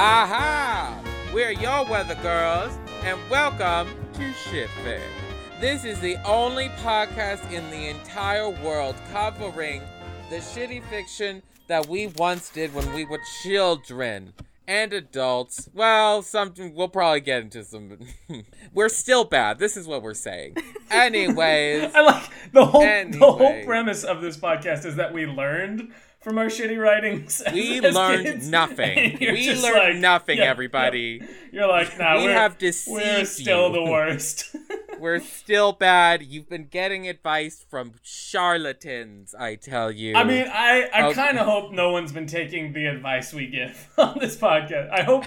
Ha ha! We're your weather girls, and welcome to Shitfic. This is the only podcast in the entire world covering the shitty fiction that we once did when we were children and adults. Well, something we'll probably get into some. we're still bad. This is what we're saying. Anyways, I like the whole the whole premise of this podcast is that we learned from our shitty writings. we as learned kids. nothing. We learned like, nothing, yeah, everybody. yeah. You're like, nah, We we're, have we're still you. the worst. We're still bad. You've been getting advice from charlatans, I tell you. I mean, I, I Okay. kind of hope no one's been taking the advice we give on this podcast. I hope.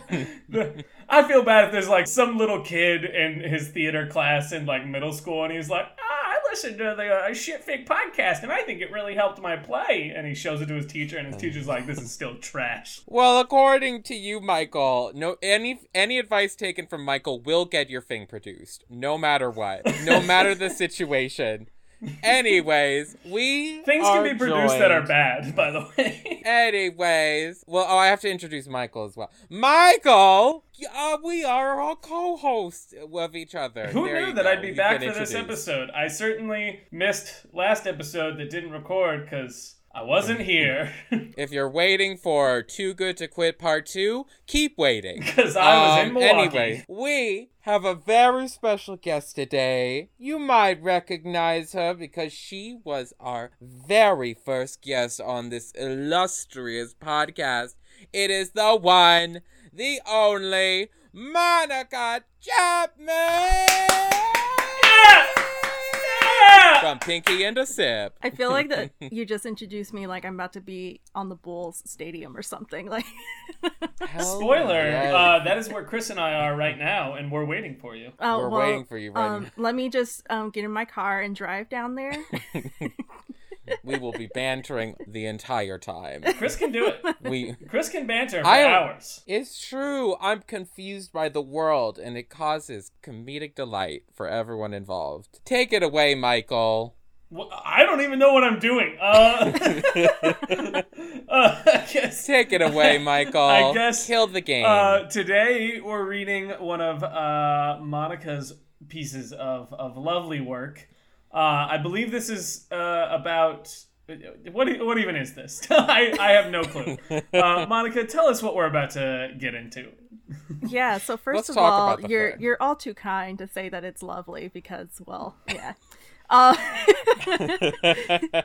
The, I feel bad if there's like some little kid in his theater class in like middle school and he's like, ah, listened to the uh, Shitfic podcast and I think it really helped my play. And he shows it to his teacher and his teacher's like, this is still trash. Well, according to you, Michael, no any any advice taken from Michael will get your thing produced, no matter what, no matter the situation. Anyways, we Things can be produced that are bad, by the way. Anyways, well, oh, I have to introduce Michael as well. Michael, uh, we are all co-hosts of each other. Who There knew that go. I'd be You've back for this episode? I certainly missed last episode that didn't record because I wasn't here. If you're waiting for Too Good to Quit Part 2, keep waiting. Because I was in Um, Milwaukee. Anyway, we have a very special guest today. You might recognize her because she was our very first guest on this illustrious podcast. It is the one, the only, Monica Chapman! Yeah! Yeah! From Pinky and a Sip. I feel like that you just introduced me like I'm about to be on the Bulls stadium or something. Like, Spoiler, yes. uh, that is where Chris and I are right now, and we're waiting for you. oh, We're well, waiting for you right um, let me just um, get in my car and drive down there. we will be bantering the entire time. Chris can do it. We Chris can banter for I- hours. It's true. I'm confused by the world and it causes comedic delight for everyone involved. Take it away, Michael. Wh- I don't even know what I'm doing. Uh, uh, guess. Take it away, Michael. I guess, kill the game. Uh, today we're reading one of uh, Monica's pieces of, of lovely work. Uh, I believe this is uh, about what e- what even is this? I, I have no clue. Uh, Monica, tell us what we're about to get into. yeah. So 1st Let's of all, you're fair. you're all too kind to say that it's lovely because, well, yeah. Uh,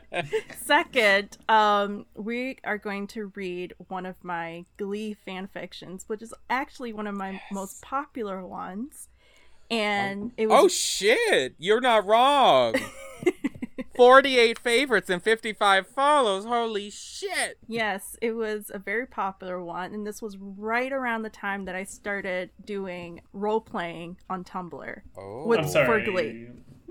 second, um, we are going to read one of my Glee fan fictions, which is actually one of my most popular ones. And oh. it was oh shit! You're not wrong. 48 favorites and 55 follows. Holy shit! Yes, it was a very popular one, and this was right around the time that I started doing role playing on Tumblr. Oh. With- I'm For. Glee.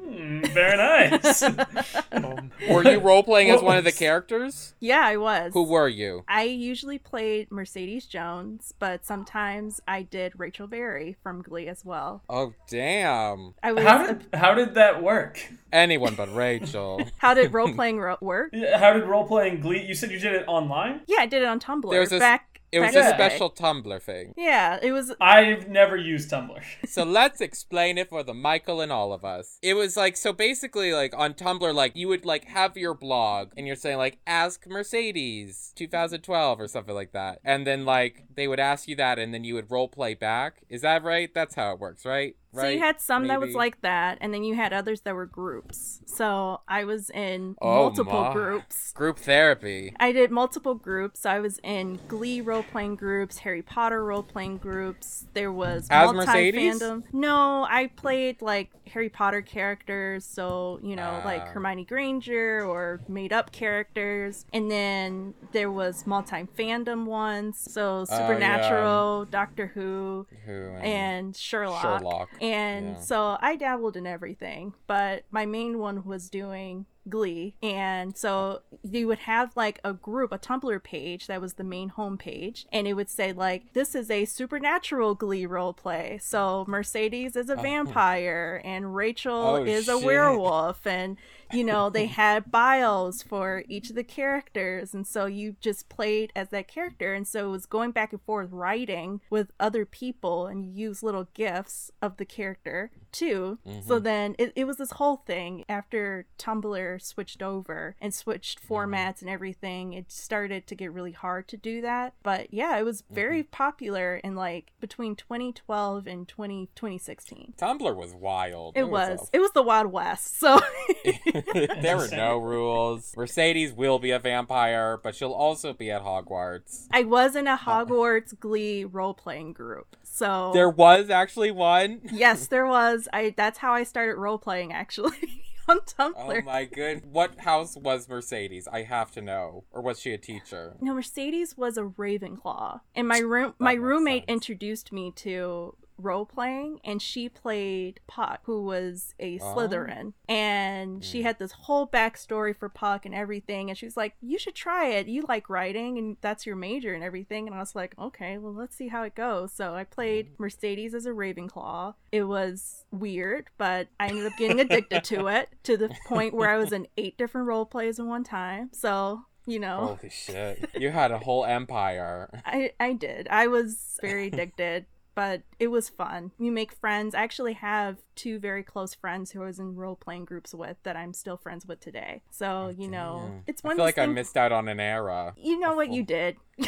Hmm, very nice. Were you role playing as one of the characters? Yeah, I was. Who were you? I usually played Mercedes Jones, but sometimes I did Rachel Berry from Glee as well. Oh damn! I was. how did how did that work? Anyone but Rachel. how did role playing ro- work? How did role playing Glee? You said you did it online. Yeah, I did it on Tumblr. There was a- back. It was a in the day. special Tumblr thing. Yeah, it was. I've never used Tumblr. So let's explain it for the Michael and all of us. It was like so basically like on Tumblr like you would like have your blog and you're saying like ask Mercedes 2012 or something like that. And then like they would ask you that and then you would role play back. Is that right? That's how it works, right? Right. So you had some that was like that, and then you had others that were groups. So I was in Oh, multiple my. groups. group therapy. I did multiple groups. I was in Glee role playing groups, Harry Potter role playing groups. There was As multi fandom. No, I played like Harry Potter characters, so you know, like Ah. Hermione Granger or made up characters. And then there was multi fandom ones, so Oh, Supernatural, Doctor Who, Who and and Sherlock. Sherlock. And yeah. so I dabbled in everything, but my main one was doing Glee. And so you would have like a group, a Tumblr page that was the main home page, and it would say like this is a supernatural Glee role play. So Mercedes is a oh. vampire and Rachel Oh, is a werewolf and you know they had bios for each of the characters and so you just played as that character and so it was going back and forth writing with other people and you use little gifs of the character too. So mm-hmm. then it, it was this whole thing. After tumblr switched over and switched mm-hmm. formats and everything it started to get really hard to do that. But yeah it was very mm-hmm. popular in like between 2012 and 20, 2016 Tumblr was wild. it There was a- it was the wild west so there were no rules. Mercedes will be a vampire, but she'll also be at Hogwarts. I was in a Hogwarts Glee role playing group. So There was actually one. yes, there was. I that's how I started role playing actually on Tumblr. Oh my good. What house was Mercedes? I have to know. Or was she a teacher? no, Mercedes was a Ravenclaw, and my room my roommate sense. introduced me to role playing and she played Puck who was a Oh. Slytherin. And she hmm. had this whole backstory for Puck and everything and she was like you should try it. You like writing and that's your major and everything. And I was like okay well let's see how it goes. So I played hmm. Mercedes as a Ravenclaw. It was weird but I ended up getting addicted to it to the point where I was in eight different role plays in one time. So you know. Holy shit. You had a whole empire. I I did. I was very addicted, but it was fun. You make friends. I actually have two very close friends who I was in role playing groups with that I'm still friends with today. So oh, you know, Damn. it's one I feel of like those I missed out on an era. You know what you did.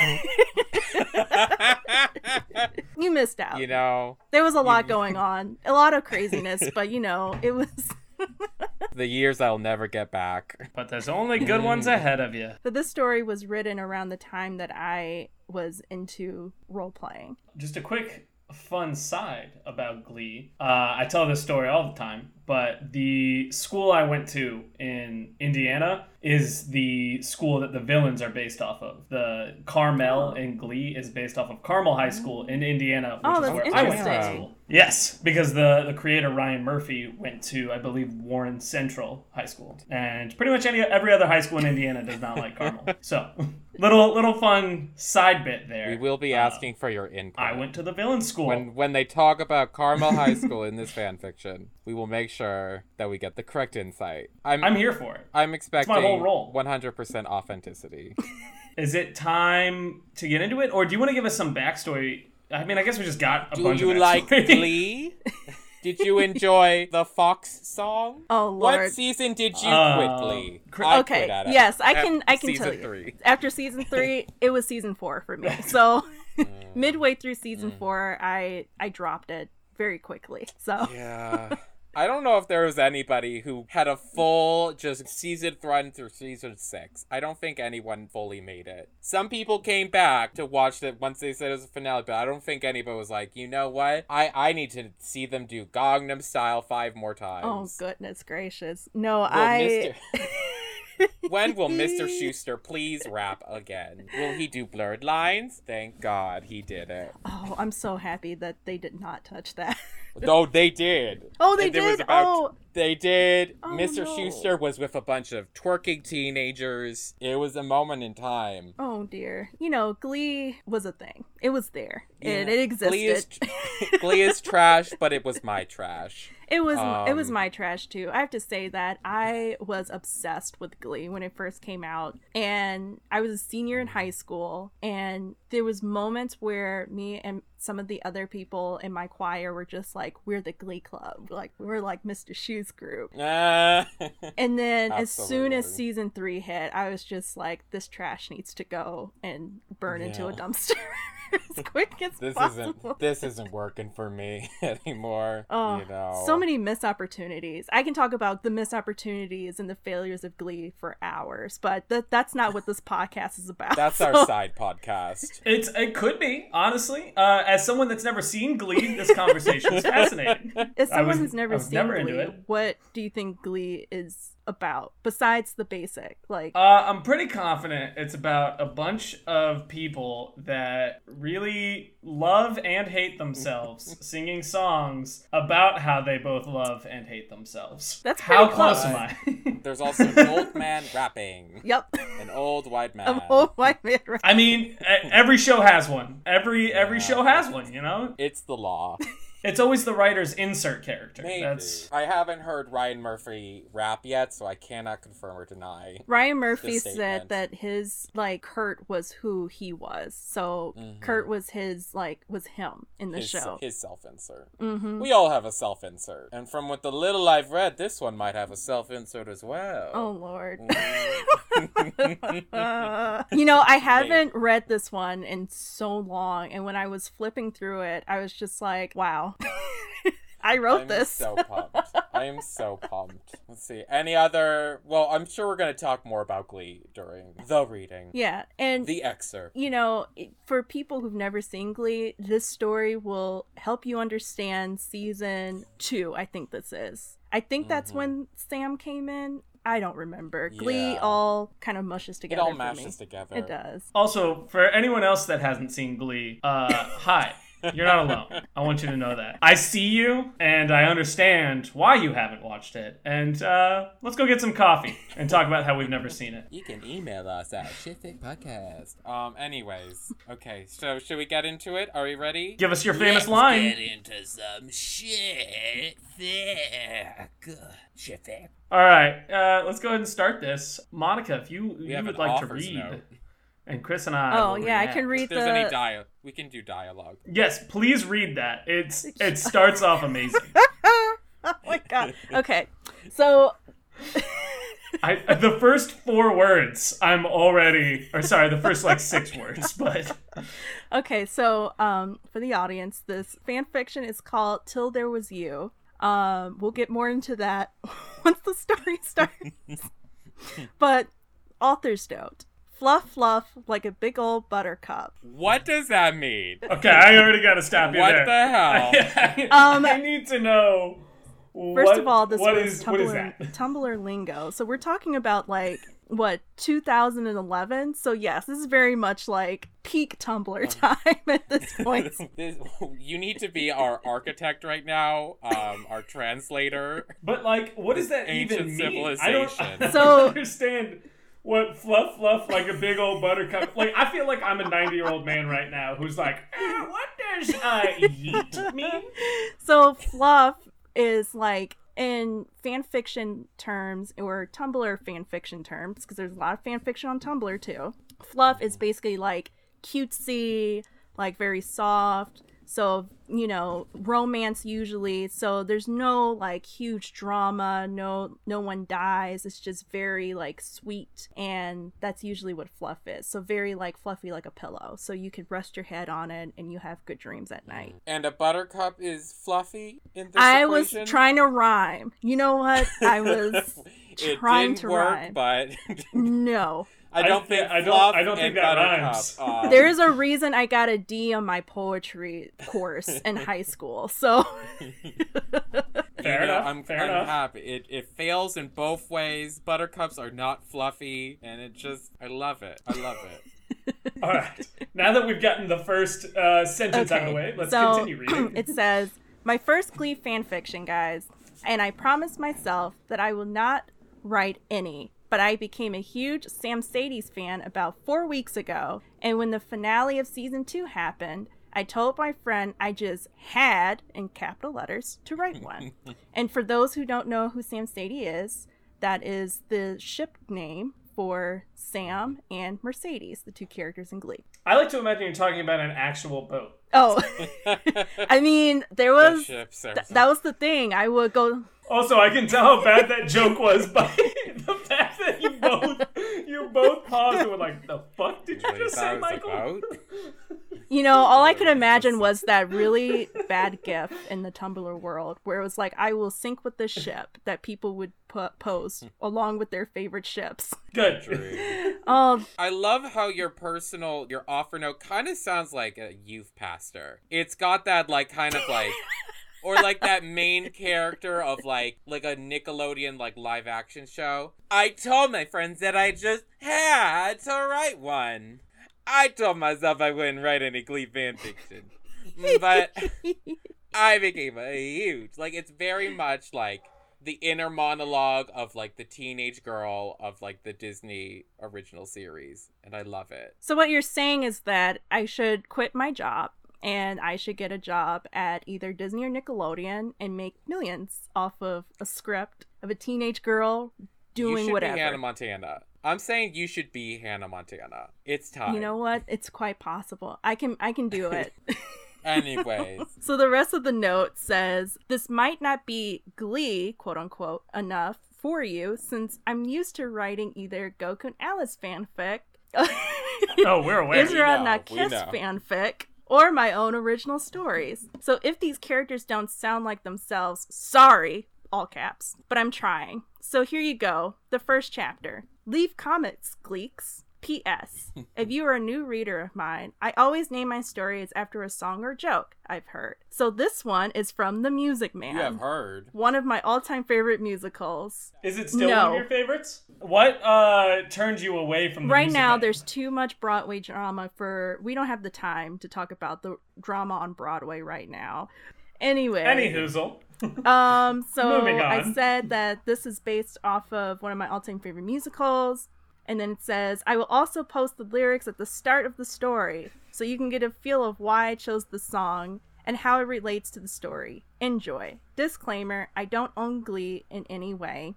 you missed out. you know, there was a lot going on, a lot of craziness, but you know, it was. the years I'll never get back. But there's only good ones mm. ahead of you. But this story was written around the time that I was into role playing. Just a quick fun side about Glee. Uh, I tell this story all the time, but the school I went to in Indiana is the school that the villains are based off of. The Carmel in Glee is based off of Carmel High School in Indiana, which Oh, is that's where I went to interesting. school. Yes, because the the creator Ryan Murphy went to I believe Warren Central High School, and pretty much any every other high school in Indiana does not like Carmel. So, little little fun side bit there. We will be uh, asking for your input. I went to the villain school. when when they talk about Carmel High School in this fan fiction, we will make sure that we get the correct insight. I'm I'm here for it. I'm expecting whole role. 100% authenticity. Is it time to get into it, or do you want to give us some backstory? I mean, I guess we just got a Do bunch of. Do you like backstory. Glee? Did you enjoy the Fox song? Oh Lord! What season did you Uh, quit Glee? cr- I okay. quit at. Yes, I can. I can tell you. Three. After season three, it was season four for me. So Mm. midway through season four, I I dropped it very quickly. So Yeah. I don't know if there was anybody who had a full just season run through season six. I don't think anyone fully made it. Some people came back to watch it once they said it was a finale, but I don't think anybody was like, you know what? I, I need to see them do Gangnam Style five more times. oh goodness gracious, no, Will I. Mr. when will Mr. Schuester please rap again? Will he do blurred lines? Thank God he did it. Oh, I'm so happy that they did not touch that. No, they did. Oh, they And it did? about- Oh. They did. Oh, Mr. no. Schuester was with a bunch of twerking teenagers. It was a moment in time. Oh dear. You know, Glee was a thing. It was there. It, Yeah. it existed. Glee is, Glee is trash, but it was my trash. It was it was Um, my trash too. I have to say that I was obsessed with Glee when it first came out, and I was a senior in high school, and there was moments where me and some of the other people in my choir were just like, "We're the Glee Club, like we're like Mr. Shue's group." Ah. And then as soon as season three hit, I was just like, "This trash needs to go and burn into a dumpster as quick as this possible." isn't this isn't working for me anymore. Oh, you know. so many missed opportunities. I can talk about the missed opportunities and the failures of Glee for hours, but that that's not what this podcast is about. That's our side podcast. It's it could be honestly. Uh, as someone that's never seen Glee, this conversation is fascinating. As I someone was- who's never seen never Glee, it. what do you think Glee is about besides the basic? Like, Uh, I'm pretty confident it's about a bunch of people that really love and hate themselves, singing songs about how they both love and hate themselves. That's how close close. am I? There's also an old man rapping. yep, An old white man. an old white man. Right? I mean, every show has one. Every every Yeah. show has one. You know, It's the law. It's always the writer's insert character. Maybe. That's I haven't heard Ryan Murphy rap yet, so I cannot confirm or deny. Ryan Murphy This said that his like Kurt was who he was, so Kurt was his like was him in the His, show. his self-insert. hmm We all have a self-insert, and from what the little I've read, this one might have a self-insert as well. Oh lord. Mm. You know, I haven't read this one in so long, and when I was flipping through it, I was just like, "Wow, I wrote I'm this." so pumped. I am so pumped. Let's see. Any other? Well, I'm sure we're going to talk more about Glee during the reading, yeah, and the excerpt. you know, for people who've never seen Glee, this story will help you understand season two. I think this is. I think that's Mhm. when Sam came in. I don't remember. Glee Yeah. all kind of mushes together. It all for mashes me. together. It does. Also, for anyone else that hasn't seen Glee, uh, hi. You're not alone. I want you to know that. I see you, and I understand why you haven't watched it. And uh, let's go get some coffee and talk about how we've never seen it. You can email us at shitfic podcast. Um. Anyways, okay. So should we get into it? Are we ready? Give us your famous Let's line. Get into some shit. Shit. All right, uh, let's go ahead and start this. Monica, if you, you have would like to authors read, note. And Chris and I. Oh will yeah, I react. can If read there's the. any dia, we can do dialogue. Yes, please read that. It's it starts off amazing. oh my god. Okay, so I the first four words I'm already or sorry, the first like six words, but okay, so um, for the audience, this fan fiction is called "Till There Was You." Um, we'll get more into that once the story starts. but authors don't fluff, fluff like a big old buttercup. What does that mean? okay, I already got to stop you What there. the hell? Um, I need to know. First what- of all, this what was is what is Tumblr, that? Tumblr lingo. So we're talking about like what 2011. So yes, this is very much like peak Tumblr time at this point. This, you need to be our architect right now, um, our translator. But like, what does that Ancient even mean? I don't, I don't So- understand what fluff fluff like a big old buttercup. Like, I feel like I'm a 90 year old man right now who's like, "Uh, what does uh, yeet mean? So fluff is like in fan fiction terms or Tumblr fan fiction terms because there's a lot of fan fiction on Tumblr too. Fluff is basically like cutesy, like very soft. So, you know, romance usually. So there's no like huge drama, no no one dies. It's just very like sweet and that's usually what fluff is. So very like fluffy like a pillow. So you could rest your head on it and you have good dreams at night. And a buttercup is fluffy in this I was trying to rhyme. You know what? I was it trying didn't to work, rhyme. but no. I I don't thi- think I don't- I don't think that buttercup, rhymes. um, There is a reason I got a D on my poetry course in high school. So Fair you know, enough, I'm, fair I'm enough. happy. It it fails in both ways. Buttercups are not fluffy, and it just I love it. I love it. All right. Now that we've gotten the first uh, sentence out of the way, let's so continue reading. it says, "My first Glee fan fiction, guys, and I promised myself that I will not write any." But I became a huge Samcedes fan about four weeks ago, and when the finale of season two happened, I told my friend I just had, in capital letters, to write one. and for those who don't know who Samcedes is, that is the ship name for Sam and Mercedes, the two characters in Glee. I like to imagine you're talking about an actual boat. Oh, I mean, there was th- that was the thing. I would go. Also, I can tell how bad that joke was by the fact that you both you both paused and were like, "The fuck did you Wait, just say, Michael?" about? You know, all I could imagine was that really bad gif in the Tumblr world where it was like, "I will sink with this ship" that people would put post hmm. along with their favorite ships. Good. True. Oh, I love how your personal, your offer note kind of sounds like a youth It's got that like kind of like or like that main character of like like a Nickelodeon like live action show. I told my friends that I just had to write one. I told myself I wouldn't write any Glee fan fiction, but I became a huge like it's very much like the inner monologue of like the teenage girl of like the Disney original series, and I love it. So what you're saying is that I should quit my job and I should get a job at either Disney or Nickelodeon and make millions off of a script of a teenage girl doing should whatever. be Hannah Montana. I'm saying you should be Hannah Montana. It's time. You know what? It's quite possible. I can I can do it. Anyways, so the rest of the note says this might not be glee, quote unquote, enough for you since I'm used to writing either Goku and Alice fanfic. Oh, we're aware. Israel know, not we Kiss know. fanfic or my own original stories. So if these characters don't sound like themselves, sorry, all caps, but I'm trying. So here you go. The first chapter. Leave comments, Gleeks. P.S. if you are a new reader of mine, I always name my stories after a song or joke I've heard. So this one is from The Music Man. you have heard. One of my all-time favorite musicals. Is it still one of your favorites? What uh turned you away from the music? right now man? there's too much broadway drama for we don't have the time to talk about the drama on broadway right now anyway any hoozle. um so i said that this is based off of one of my all-time favorite musicals and then it says i will also post the lyrics at the start of the story so you can get a feel of why i chose the song and how it relates to the story enjoy disclaimer i don't own glee in any way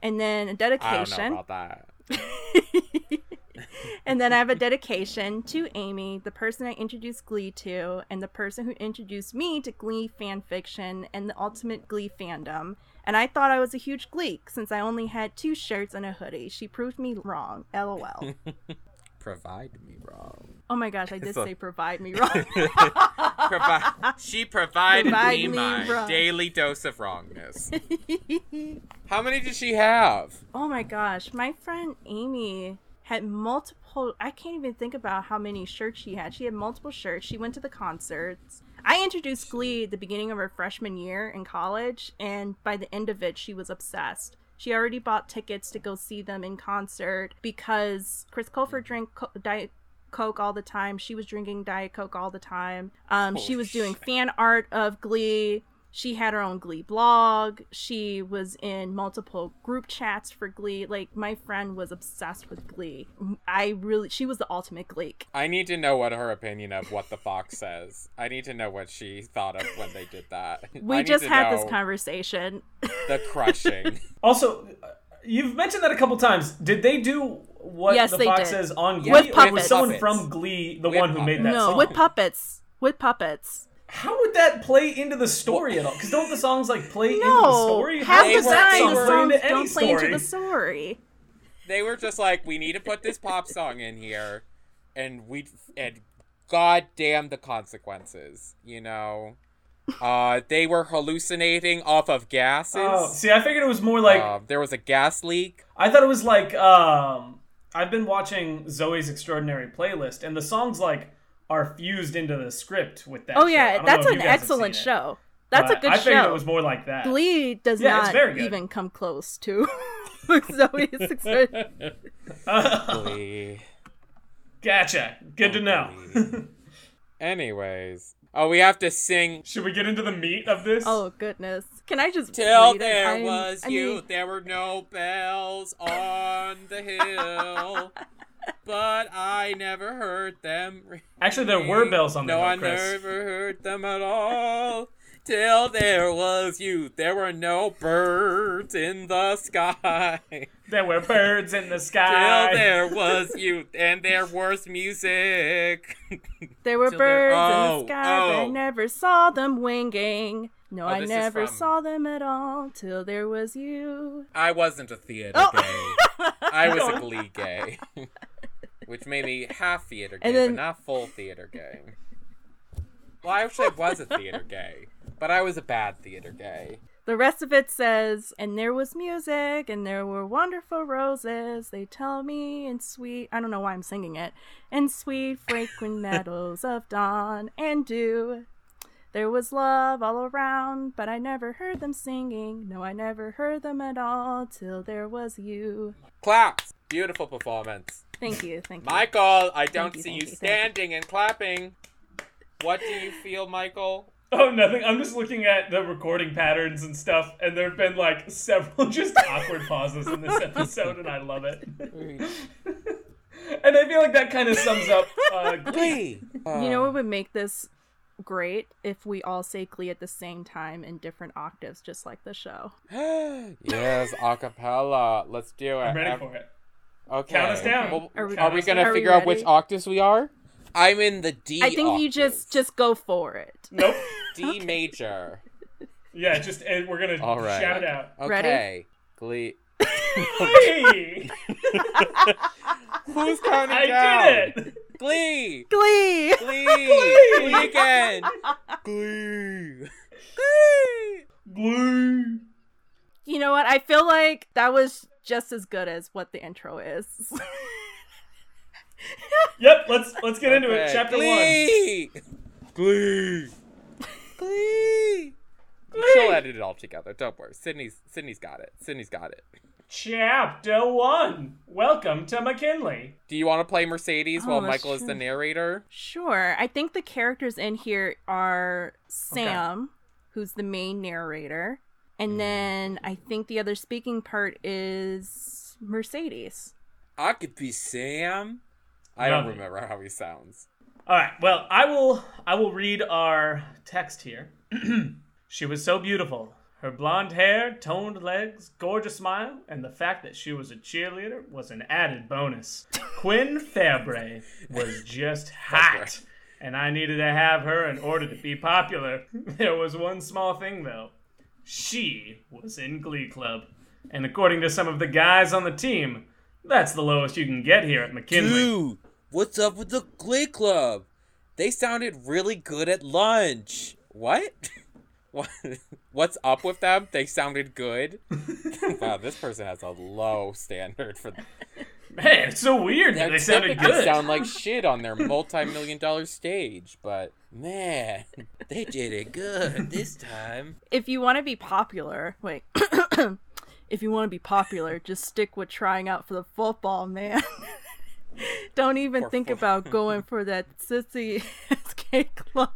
and then a dedication know about that. and then I have a dedication to Amy, the person I introduced Glee to, and the person who introduced me to Glee fan fiction and the ultimate Glee fandom. And I thought I was a huge Gleek since I only had two shirts and a hoodie. She proved me wrong. LOL. Provide me wrong. oh my gosh, I did So- say provide me wrong. She provided Provide me me my wrong. daily dose of wrongness. How many did she have? oh my gosh, my friend Amy had multiple. I can't even think about how many shirts she had. She had multiple shirts. She went to the concerts. I introduced Glee at the beginning of her freshman year in college, and by the end of it, she was obsessed. She already bought tickets to go see them in concert because Chris Colfer drank co- Diet Coke all the time. She was drinking Diet Coke all the time. Um, she was doing fan art of Glee. She had her own Glee blog. She was in multiple group chats for Glee. Like my friend was obsessed with Glee. I really, she was the ultimate glee I need to know what her opinion of what the fox says. I need to know what she thought of when they did that. We need just had this conversation. The crushing. Also, uh, you've mentioned that a couple times. Did they do what Yes, the Fox did. says on Glee? With or was puppets. someone Puppets. from Glee the With one who made that no, song? with puppets. With puppets. How would that play into the story at all? Because don't the songs like play into the No, story? half How the time song the play songs into don't play story? into the story. they were just like, we need to put this pop song in here, and we and god damn the consequences. You know, uh, they were hallucinating off of gases. Oh, see, I figured it was more like Uh, there was a gas leak. I thought it was like um I've been watching Zoey's Extraordinary Playlist and the songs like are fused into the script with that. Oh yeah, don't that's an you guys have excellent seen it, show. That's but a good show. I think it was more like that. Glee does Yeah, not even come close to Zoey's Extraordinary. Glee. gotcha. Good to know. Glee. Anyways, oh, we have to sing. Should we get into the meat of this? Oh goodness! Can I just Till read it? there I'm- was I you, mean, there were no bells on the hill, but I never heard them. ring. Actually, there were bells on the No, hill, I never heard them at all. Till there was you, there were no birds in the sky. There were birds in the sky. Till there was you, and there was music. there were till there- birds in oh, the sky, but I oh. never saw them winging. No, oh, I never from- saw them at all till there was you. I wasn't a theater Oh. gay. I was a glee gay. Which made me half theater gay, And then- but not full theater gay. Well, I actually was a theater gay, but I was a bad theater gay. The rest of it says, and there was music, and there were wonderful roses. They tell me in sweet, I don't know why I'm singing it, in sweet, fragrant meadows of dawn and dew. There was love all around, but I never heard them singing. No, I never heard them at all till there was you. Claps. Beautiful performance. Thank you, thank you. Michael, I don't you, see you you, thank you. standing and clapping. What do you feel, Michael? Oh, nothing. I'm just looking at the recording patterns and stuff, and there have been like several just awkward pauses in this episode, and I love it. and I feel like that kind of sums up uh, Glee. Glee. You know what would make this great if we all say Glee at the same time in different octaves, just like the show. yes, acapella. Let's do it. I'm ready for it. Okay. Count us down. Well, Are we- are we gonna Are we figure out which ready? octaves we are? I'm in the D. I think you just just go for it. Nope. D major. Yeah, just and we're gonna All right. shout it out. Ready? Okay. Glee. Hey! Who's counting I down? did it! Glee. Glee. Glee. Glee again. Glee. Glee. Glue. You know what? I feel like that was just as good as what the intro is. Yep, let's let's get into it. Okay. Chapter one. Glee. Glee. Glee. Glee. She'll edit it all together. Don't worry. Sydney's Sydney's got it. Sydney's got it. Chapter one. Welcome to McKinley. Do you want to play Mercedes Oh, while that's Michael is the narrator? sure. I think the characters in here are Sam, who's the main narrator, and mm. then I think the other speaking part is Mercedes. I could be Sam. I don't Love remember how he sounds. All right. Well, I will I will read our text here. she was so beautiful. Her blonde hair, toned legs, gorgeous smile, and the fact that she was a cheerleader was an added bonus. Quinn Fabray was just hot, and I needed to have her in order to be popular. There was one small thing though. She was in Glee Club, and according to some of the guys on the team, that's the lowest you can get here at McKinley. Dude, what's up with the Glee Club? They sounded really good at lunch. What? What? What's up with them? They sounded good. wow, this person has a low standard for. Man, it's so weird that They they sounded typically good. sound like shit on their multi-million dollar stage, but man, they did it good this time. If you want to be popular, wait. if you want to be popular, just stick with trying out for the football, man. Don't even For think fo- about going for that sissy SK club.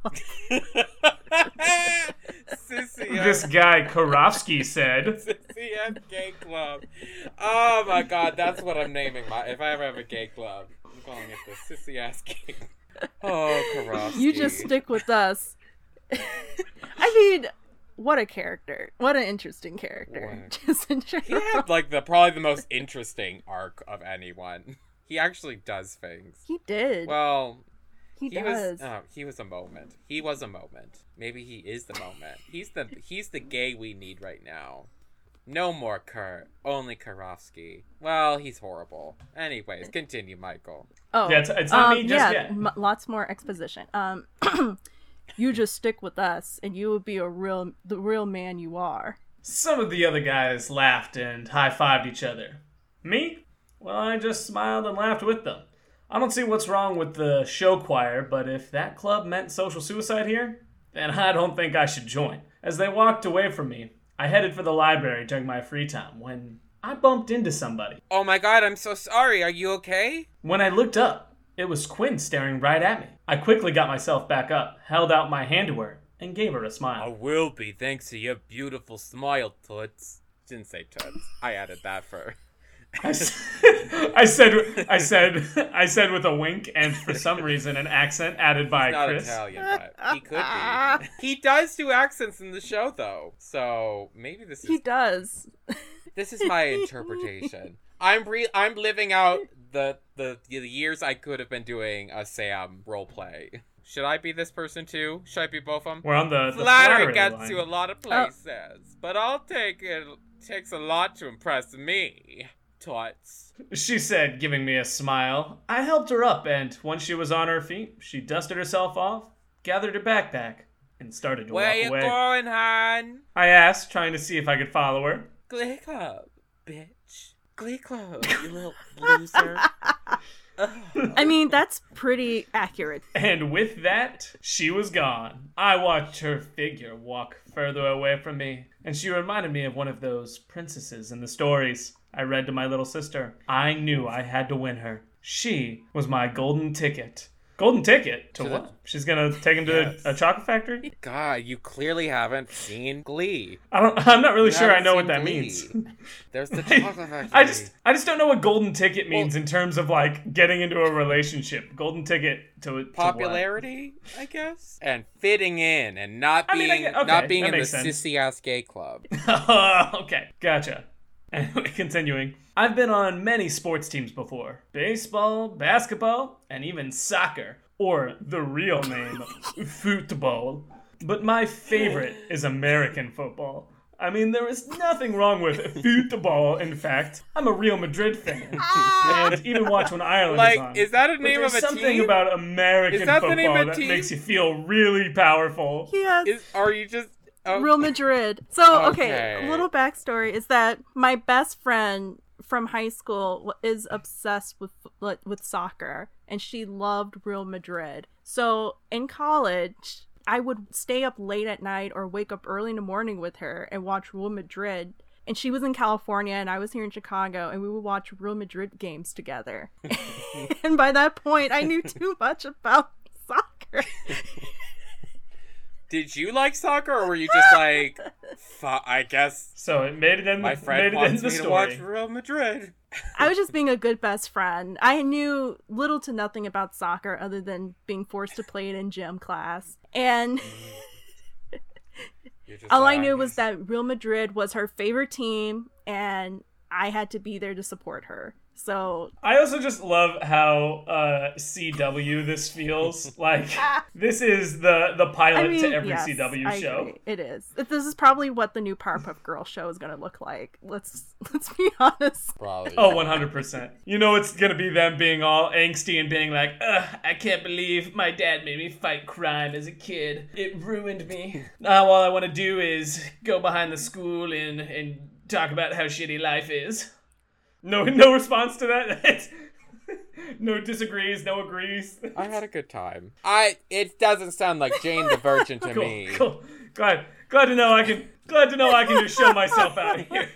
Sissy, this guy Karofsky said. Sissy gay club. Oh my god, that's what I'm naming my. If I ever have a gay club, I'm calling it the sissy ass gay. Oh, Karofsky. You just stick with us. I mean, what a character. What an interesting character. What Just in He had like the probably the most interesting arc of anyone. He actually does things. He did. Well, he, he does. was. Oh, he was a moment. He was a moment. Maybe he is the moment. He's the he's the gay we need right now. No more Kurt. Only Karofsky. Well, he's horrible. Anyways, continue, Michael. oh, Yeah, it's- it's not um, me just yeah, yet. m- lots more exposition. Um, you just stick with us, and you will be a real, the real man you are. Some of the other guys laughed and high fived each other. Me? Well, I just smiled and laughed with them. I don't see what's wrong with the show choir, but if that club meant social suicide here, then I don't think I should join. As they walked away from me, I headed for the library during my free time when I bumped into somebody. Oh my god, I'm so sorry. Are you okay? When I looked up, it was Quinn staring right at me. I quickly got myself back up, held out my hand to her, and gave her a smile. I will be, thanks to your beautiful smile, Toots. Didn't say Toots. I added that for. I s- I said, I said, I said with a wink and for some reason an accent added by Not Chris. Italian, but he could be. He does do accents in the show, though, So maybe this is. He does. this is my interpretation. I'm re- I'm living out the, the the years I could have been doing a Sam role play. Should I be this person too? Should I be both of them? We're on the, the Flattery flattery gets line. you a lot of oh. places, but I'll take it. Takes a lot to impress me, Toots. She said, giving me a smile. I helped her up, and once she was on her feet, she dusted herself off, gathered her backpack, and started to Where walk you away. going, hon? I asked, trying to see if I could follow her. Glee Club, bitch. Glee Club, you little loser. I mean, that's pretty accurate. And with that, she was gone. I watched her figure walk further away from me, and she reminded me of one of those princesses in the stories I read to my little sister. I knew I had to win her. She was my golden ticket. Golden ticket to To the- what? She's gonna take him to Yes. a chocolate factory. God, you clearly haven't seen Glee. I don't. I'm not really You sure I know what that Glee. means. There's the chocolate factory. I just, I just don't know what golden ticket means in terms of like getting into a relationship. Golden ticket to to what? popularity, I guess, and fitting in, and not I mean, being get- okay, not being in the sense. sissy ass gay club. okay, gotcha. Anyway, continuing. I've been on many sports teams before baseball, basketball, and even soccer, or the real name, football. But my favorite is American football. I mean, there is nothing wrong with football. In fact, I'm a Real Madrid fan, ah! and even watch when Ireland is on. Like, is that a name of a something team? about American that football that team? makes you feel really powerful. Yes. Is, are you just oh, Real Madrid. So, okay, Okay. a little backstory is that my best friend from high school is obsessed with with soccer and she loved Real Madrid. So, in college, I would stay up late at night or wake up early in the morning with her and watch Real Madrid. And she was in California and I was here in Chicago and we would watch Real Madrid games together. and by that point, I knew too much about soccer. Did you like soccer, or were you just like, I guess So it made it in my the, friend made it in wants the me to watch Real Madrid? I was just being a good best friend. I knew little to nothing about soccer other than being forced to play it in gym class. And You're just all I knew was that Real Madrid was her favorite team and I had to be there to support her. So, I also just love how uh, CW this feels like. this is the the pilot I mean, to every yes, CW I show. agree. It is. This is probably what the new Powerpuff Girl show is going to look like. Let's let's be honest. Probably. Oh, 100%. You know it's gonna be them being all angsty and being like, Ugh, I can't believe my dad made me fight crime as a kid. It ruined me. Now all I want to do is go behind the school and, and talk about how shitty life is. No, no response to that. no disagrees, no agrees. I had a good time. I. It doesn't sound like Jane the Virgin to cool, me. cool. Glad, glad to know I can. Glad to know I can just show myself out of here.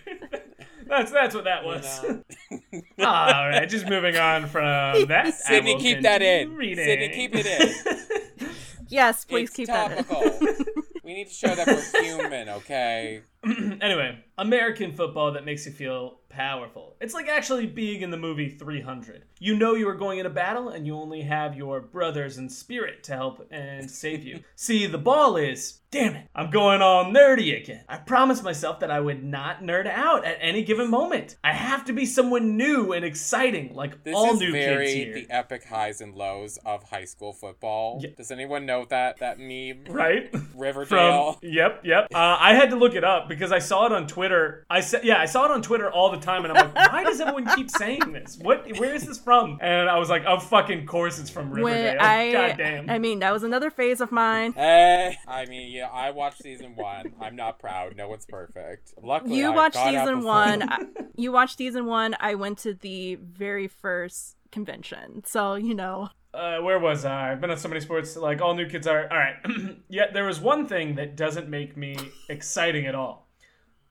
that's that's what that was. You All right, just moving on from that. Sydney, keep that in. continue Sydney, keep it in. Yes, please it's keep that in. we need to show that we're human, okay? anyway, American football that makes you feel powerful. It's like actually being in the movie 300. You know you are going in a battle and you only have your brothers in spirit to help and save you. See, the ball is, damn it, I'm going all nerdy again. I promised myself that I would not nerd out at any given moment. I have to be someone new and exciting, like This all is new very kids here. the epic highs and lows of high school football. Yeah. Does anyone know that that meme? Right? Riverdale. From yep, yep. Uh, I had to look it up because I saw it on Twitter. I said, yeah, I saw it on Twitter all the time, and I'm like, why does everyone keep saying this? What? Where is this from? And I was like, of fucking course, it's from Riverdale. When I, God damn. I mean, that was another phase of mine. Hey, I mean, yeah, I watched season one. I'm not proud. No one's perfect. Luckily, you I watched season one. I, you watched season one. I went to the very first convention, so you know. uh, where was I? I've been on so many sports. Like all new kids are. All right. Yet there was one thing that doesn't make me exciting at all.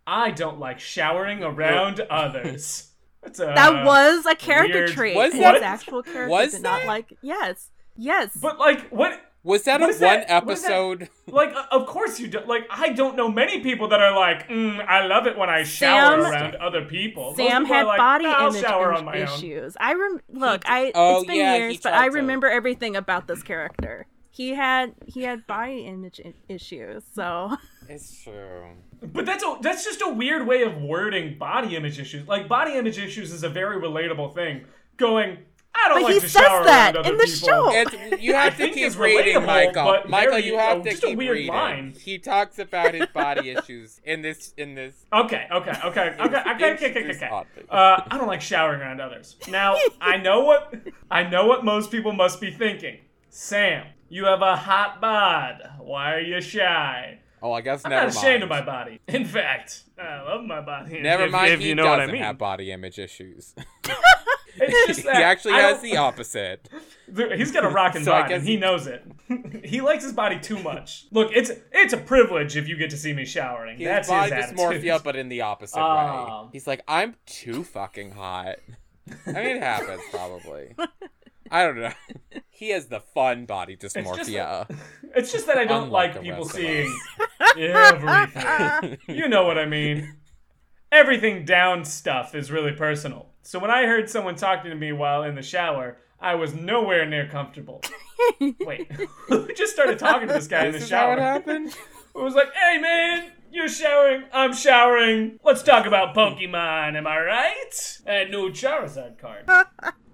I don't like showering around others. That's a, That was a character weird- trait. Was His that- actual character was did not like. Yes, yes. But like, what? Was that What a one that? What is that? episode? Like, of course you do. Like, I don't know many people that are like, mm, I love it when I shower Sam- around other people. Sam people had like, body "Nah, image shower on my own." issues. I rem- look. I Oh, it's been yeah, years, but tried I to. remember everything about this character. He had he had body image issues. So It's true. But that's a, that's just a weird way of wording body image issues. Like, body image issues is a very relatable thing. Going, I don't But like he to says shower that other in the people. show. It's, you have to keep reading, Michael. but Michael, very- you have oh, to just a keep weird reading. line. He talks about his body issues in this. In this. Okay, okay, okay, okay, okay, okay, okay, okay, okay. Uh, I don't like showering around others. Now, I know what I know what most people must be thinking. Sam, you have a hot bod. Why are you shy? Oh, I guess never. I'm never not ashamed of my body. In fact, I love my body. Never if, mind. if he you know what I doesn't mean. have body image issues. It's just he actually I has don't- the opposite. He's got a rockin' So I body, and he he- knows it. he likes his body too much. Look, it's it's a privilege if you get to see me showering. He That's has body his dysmorphia, but in the opposite Ah. way. He's like, I'm too fucking hot. I mean, it happens probably. I don't know. He has the fun body just dysmorphia. It's just that I don't Unlike like people seeing everything. you know what I mean. Everything down stuff is really personal. So when I heard someone talking to me while in the shower, I was nowhere near comfortable. Wait, who just started talking to this guy in the this is how it shower? happened. It was like, hey man, you're showering, I'm showering. Let's talk about Pokemon, am I right? And new Charizard card.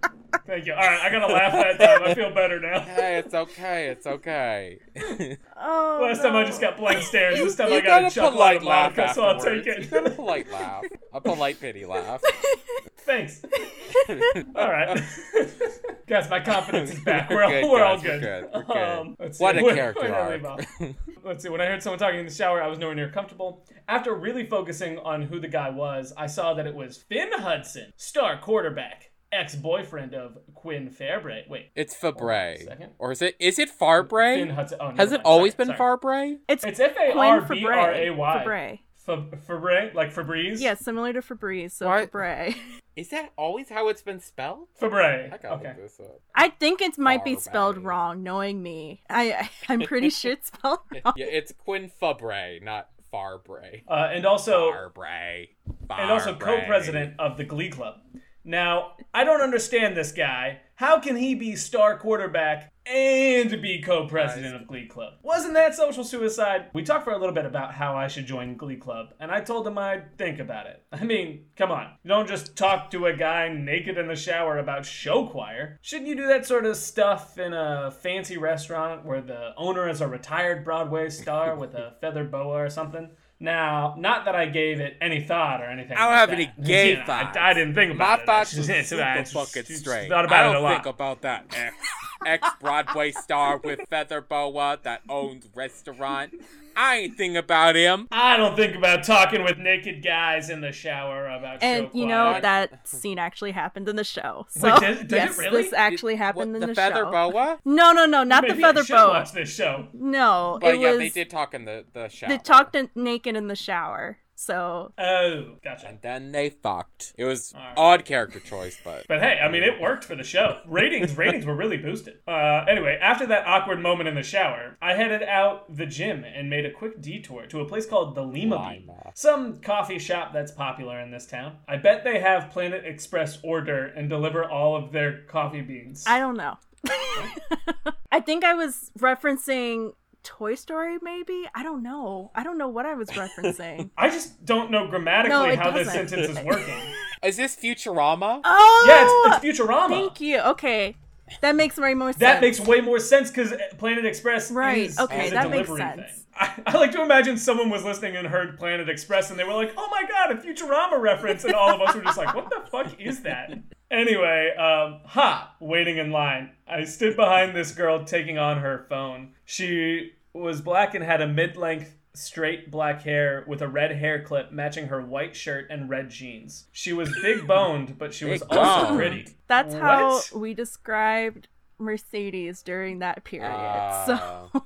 Thank you. All right, I gotta laugh that time. I feel better now. Hey, it's okay. It's okay. Oh, Last time I just got blank stares. This time you I got a got a chuckle out polite of laugh so I'll afterwards. take You it. got a polite laugh. A polite pity laugh. Thanks. all right. Guys, my confidence is back. We're, all, Good, we're all guys, we're good. good, we're good. Um, let's What see. a Where- character I leave arc. off? Let's see. When I heard someone talking in the shower, I was nowhere near comfortable. After really focusing on who the guy was, I saw that it was Finn Hudson, star quarterback, ex-boyfriend of Quinn Fairbrae. Wait, It's Hold Fabre. second. Or is it is it Finn Hudson. Oh, Has it mind. always Sorry, been sorry. Farbray? It's It's F A Quinn R B R A Fabre. Y. Fabre. Fabre, like Febreze. Yeah, similar to Febreze, so What? Fabre. Is that always how it's been spelled? Fabre. I gotta Okay. look this up. I think it might be spelled wrong, knowing me. I, I I'm pretty sure it's spelled wrong. Yeah, it's Quinn Fabre, not Farbre. Uh, and also, Farbre. and also co-president of the Glee Club. Now, I don't understand this guy. How can he be star quarterback and be co-president of Glee Club? Wasn't that social suicide? We talked for a little bit about how I should join Glee Club, and I told him I'd think about it. I mean, come on. You don't just talk to a guy naked in the shower about show choir. Shouldn't you do that sort of stuff in a fancy restaurant where the owner is a retired Broadway star with a feather boa or something? Now, not that I gave it any thought or anything. I don't like have that. any gay You know, I- thoughts. I, didn't think My about it. thoughts I are super I just- fucking straight. Thought about I don't a think about that ex ex Broadway star with feather boa that owns restaurant. I ain't think about him. I don't think about talking with naked guys in the shower about And show you know choir. that scene actually happened in the show. So Wait, did- did it yes, really? this actually happened What, in the, the, feather show. boa? No, no, no, not Maybe the feather I should boa. watch this show. No, But it yeah, was they did talk in the the shower. they talked in- naked in the shower. So Oh, gotcha. and then they fucked. It was Alright. odd character choice, but But hey, I mean, it worked for the show. Ratings, ratings were really boosted. Uh, anyway, after that awkward moment in the shower, I headed out the gym and made a quick detour to a place called the Lima Bean, some coffee shop that's popular in this town. I bet they have Planet Express order and deliver all of their coffee beans. I don't know. I think I was referencing Toy Story, maybe. I don't know. I don't know what I was referencing. I just don't know grammatically No, how this doesn't. sentence is working. is this Futurama? oh, yeah, it's, it's Futurama. Thank you. Okay, that makes way more sense. That makes way more sense because Planet Express Right, is, okay, is a that makes sense. thing. I, I like to imagine someone was listening and heard Planet Express and they were like, "Oh my god, a Futurama reference!" And all of us were just like, "What the fuck is that?" Anyway, um, ha, waiting in line. I stood behind this girl taking on her phone. She was black and had a mid-length straight black hair with a red hair clip matching her white shirt and red jeans. She was big boned, but she was Big also pretty. That's how What? we described Mercedes during that period. so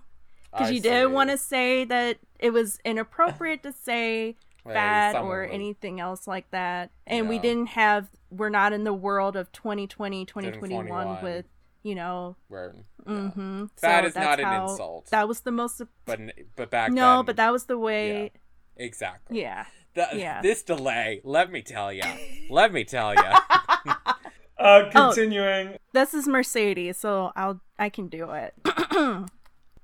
Ah, because you didn't want to say that it was inappropriate to say Well, fat someone or was- anything else like that and we didn't have we're not in the world of 2020 2021 2021. with you know Where, hmm Fat so is that's not an insult. that was the most but but back no then, but that was the way exactly. yeah The- yeah. This delay, let me tell you, let me tell you. Uh, Oh. continuing. this is mercedes so i'll i can do it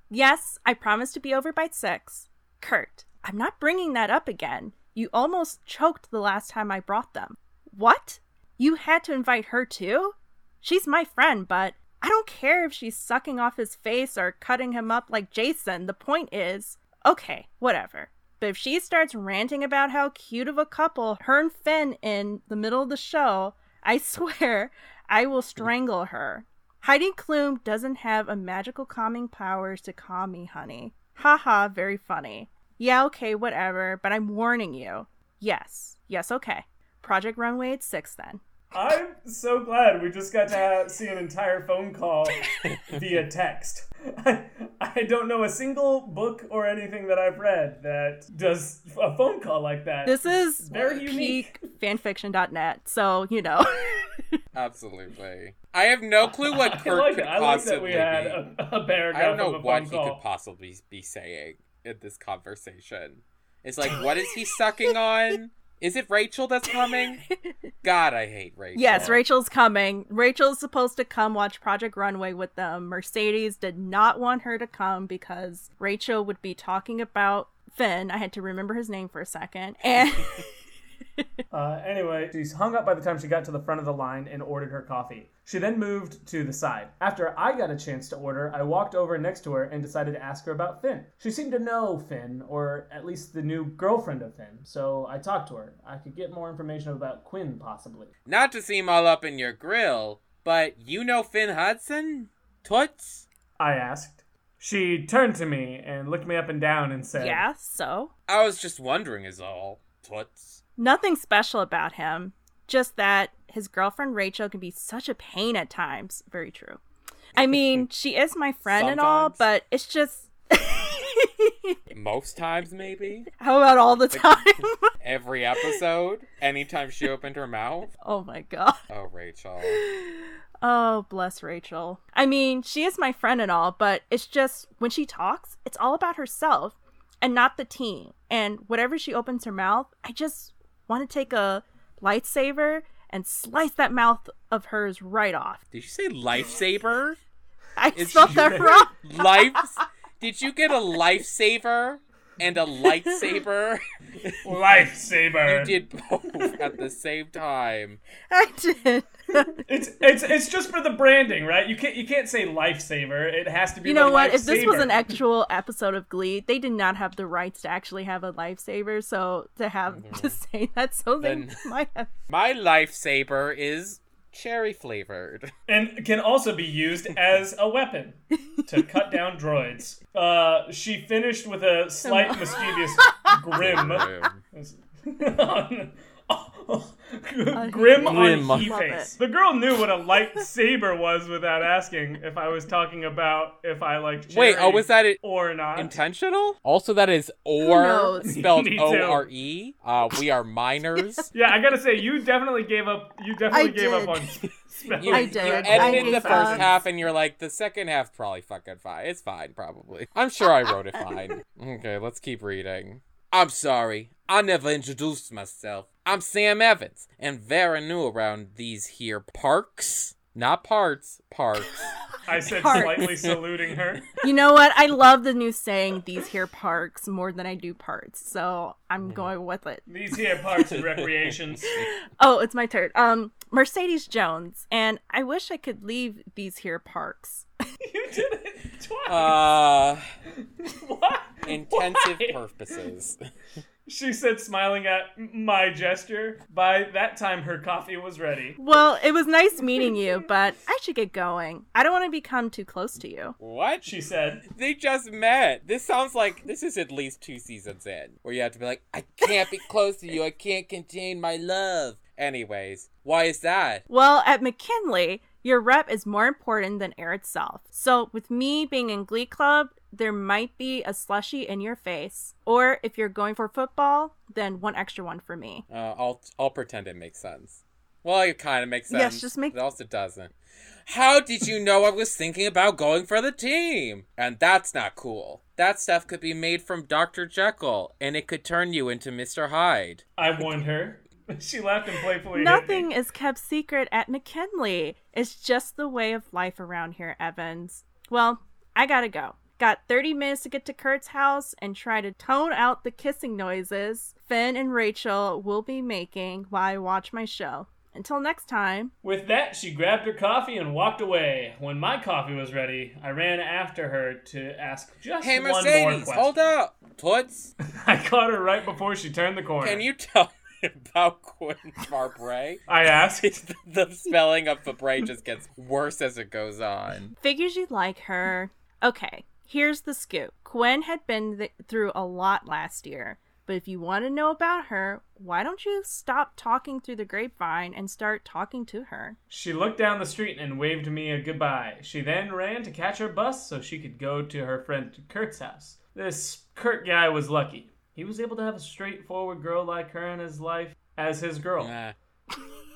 yes i promised to be over by six kurt i'm not bringing that up again you almost choked the last time i brought them what you had to invite her too she's my friend but i don't care if she's sucking off his face or cutting him up like jason the point is okay whatever but if she starts ranting about how cute of a couple her and finn in the middle of the show i swear I will strangle her. Heidi Klum doesn't have a magical calming powers to calm me, honey. Haha, very funny. Yeah, okay, whatever, but I'm warning you. Yes, yes, okay. Project Runway at 6 then. I'm so glad we just got to have, see an entire phone call via text. I, I don't know a single book or anything that I've read that does a phone call like that. This is very unique. peak fanfiction.net, so you know. Absolutely. I have no clue what I Kurt like could it. I like possibly that we had be. a, a paragraph I don't know of a what he call. could possibly be saying in this conversation. It's like, what is he sucking on? Is it Rachel that's coming? God, I hate Rachel. yes, Rachel's coming. Rachel's supposed to come watch Project Runway with them. Mercedes did not want her to come because Rachel would be talking about Finn. I had to remember his name for a second. And Uh, anyway, she's hung up by the time she got to the front of the line and ordered her coffee. She then moved to the side. After I got a chance to order, I walked over next to her and decided to ask her about Finn. She seemed to know Finn, or at least the new girlfriend of Finn, so I talked to her. I could get more information about Quinn, possibly. Not to seem all up in your grill, but you know Finn Hudson? Toots? I asked. She turned to me and looked me up and down and said, yeah, so I was just wondering, is all. Toots? Nothing special about him. Just that his girlfriend Rachel can be such a pain at times. Very true. I mean, she is my friend and all, but it's just. Most times, maybe? How about all the time? Every episode? Anytime she opened her mouth? oh my god. Oh, Rachel. Oh, bless Rachel. I mean, she is my friend and all, but it's just when she talks, it's all about herself and not the team. And whatever she opens her mouth, I just want to take a lightsaber and slice that mouth of hers right off. Did you say lifesaver? I Is spelled she- that wrong. Life? Did you get a lifesaver and a lightsaber? Lifesaver. You did both at the same time. I did. It's it's it's just for the branding, right? You can't you can't say lifesaver. It has to be. You know the what? If this was an actual episode of Glee, they did not have the rights to actually have a lifesaver. So to have to say that, so they might have. My lifesaver is cherry flavored. and can also be used as a weapon to cut down droids. Uh, she finished with a slight mischievous grim. Grim Grim. on he face. it. The girl knew what a lightsaber was without asking if I was talking about if I like Wait, oh, was that it? or not. Intentional? Also, that is or knows? spelled O R E. Uh, we are minors. yeah, I gotta say, you definitely gave up. You definitely I gave up on spelling. You, I you did. I edited gave the first up. half, and you're like, the second half probably fucking fine. It's fine, probably. I'm sure I wrote it fine. Okay, let's keep reading. I'm sorry. I never introduced myself. I'm Sam Evans, and very new around these here parks. Not parts, parks. I said, Parts. slightly saluting her. You know what? I love the new saying "these here parks" more than I do parts, so I'm going with it. These here parks and recreations. Oh, it's my turn. Um, Mercedes Jones, and I wish I could leave these here parks. You did it twice. Uh, what? intensive Why? purposes. She said, smiling at my gesture. By that time, her coffee was ready. Well, it was nice meeting you, but I should get going. I don't want to become too close to you. What? She said, They just met. This sounds like this is at least two seasons in, where you have to be like, I can't be close to you. I can't contain my love. Anyways, why is that? Well, at McKinley, your rep is more important than air itself. So, with me being in Glee Club, there might be a slushy in your face. Or if you're going for football, then one extra one for me. Uh, I'll I'll pretend it makes sense. Well, it kind of makes sense. Yes, just make- It also doesn't. How did you know I was thinking about going for the team? And that's not cool. That stuff could be made from Dr. Jekyll, and it could turn you into Mr. Hyde. I warned her. She laughed and playfully hit Nothing me. is kept secret at McKinley. It's just the way of life around here, Evans. Well, I gotta go. Got 30 minutes to get to Kurt's house and try to tone out the kissing noises Finn and Rachel will be making while I watch my show. Until next time. With that, she grabbed her coffee and walked away. When my coffee was ready, I ran after her to ask just Hey, one more Mercedes, question. hold up. Toots, I caught her right before she turned the corner. can you tell me about Quinn Fabray? I asked. the spelling of Fabray just gets worse as it goes on. Figures you like her. Okay, here's the scoop. Gwen had been th- through a lot last year, But if you want to know about her, why don't you stop talking through the grapevine and start talking to her? She looked down the street and waved me a goodbye. She then ran to catch her bus so she could go to her friend Kurt's house. This Kurt guy was lucky. He was able to have a straightforward girl like her in his life as his girl.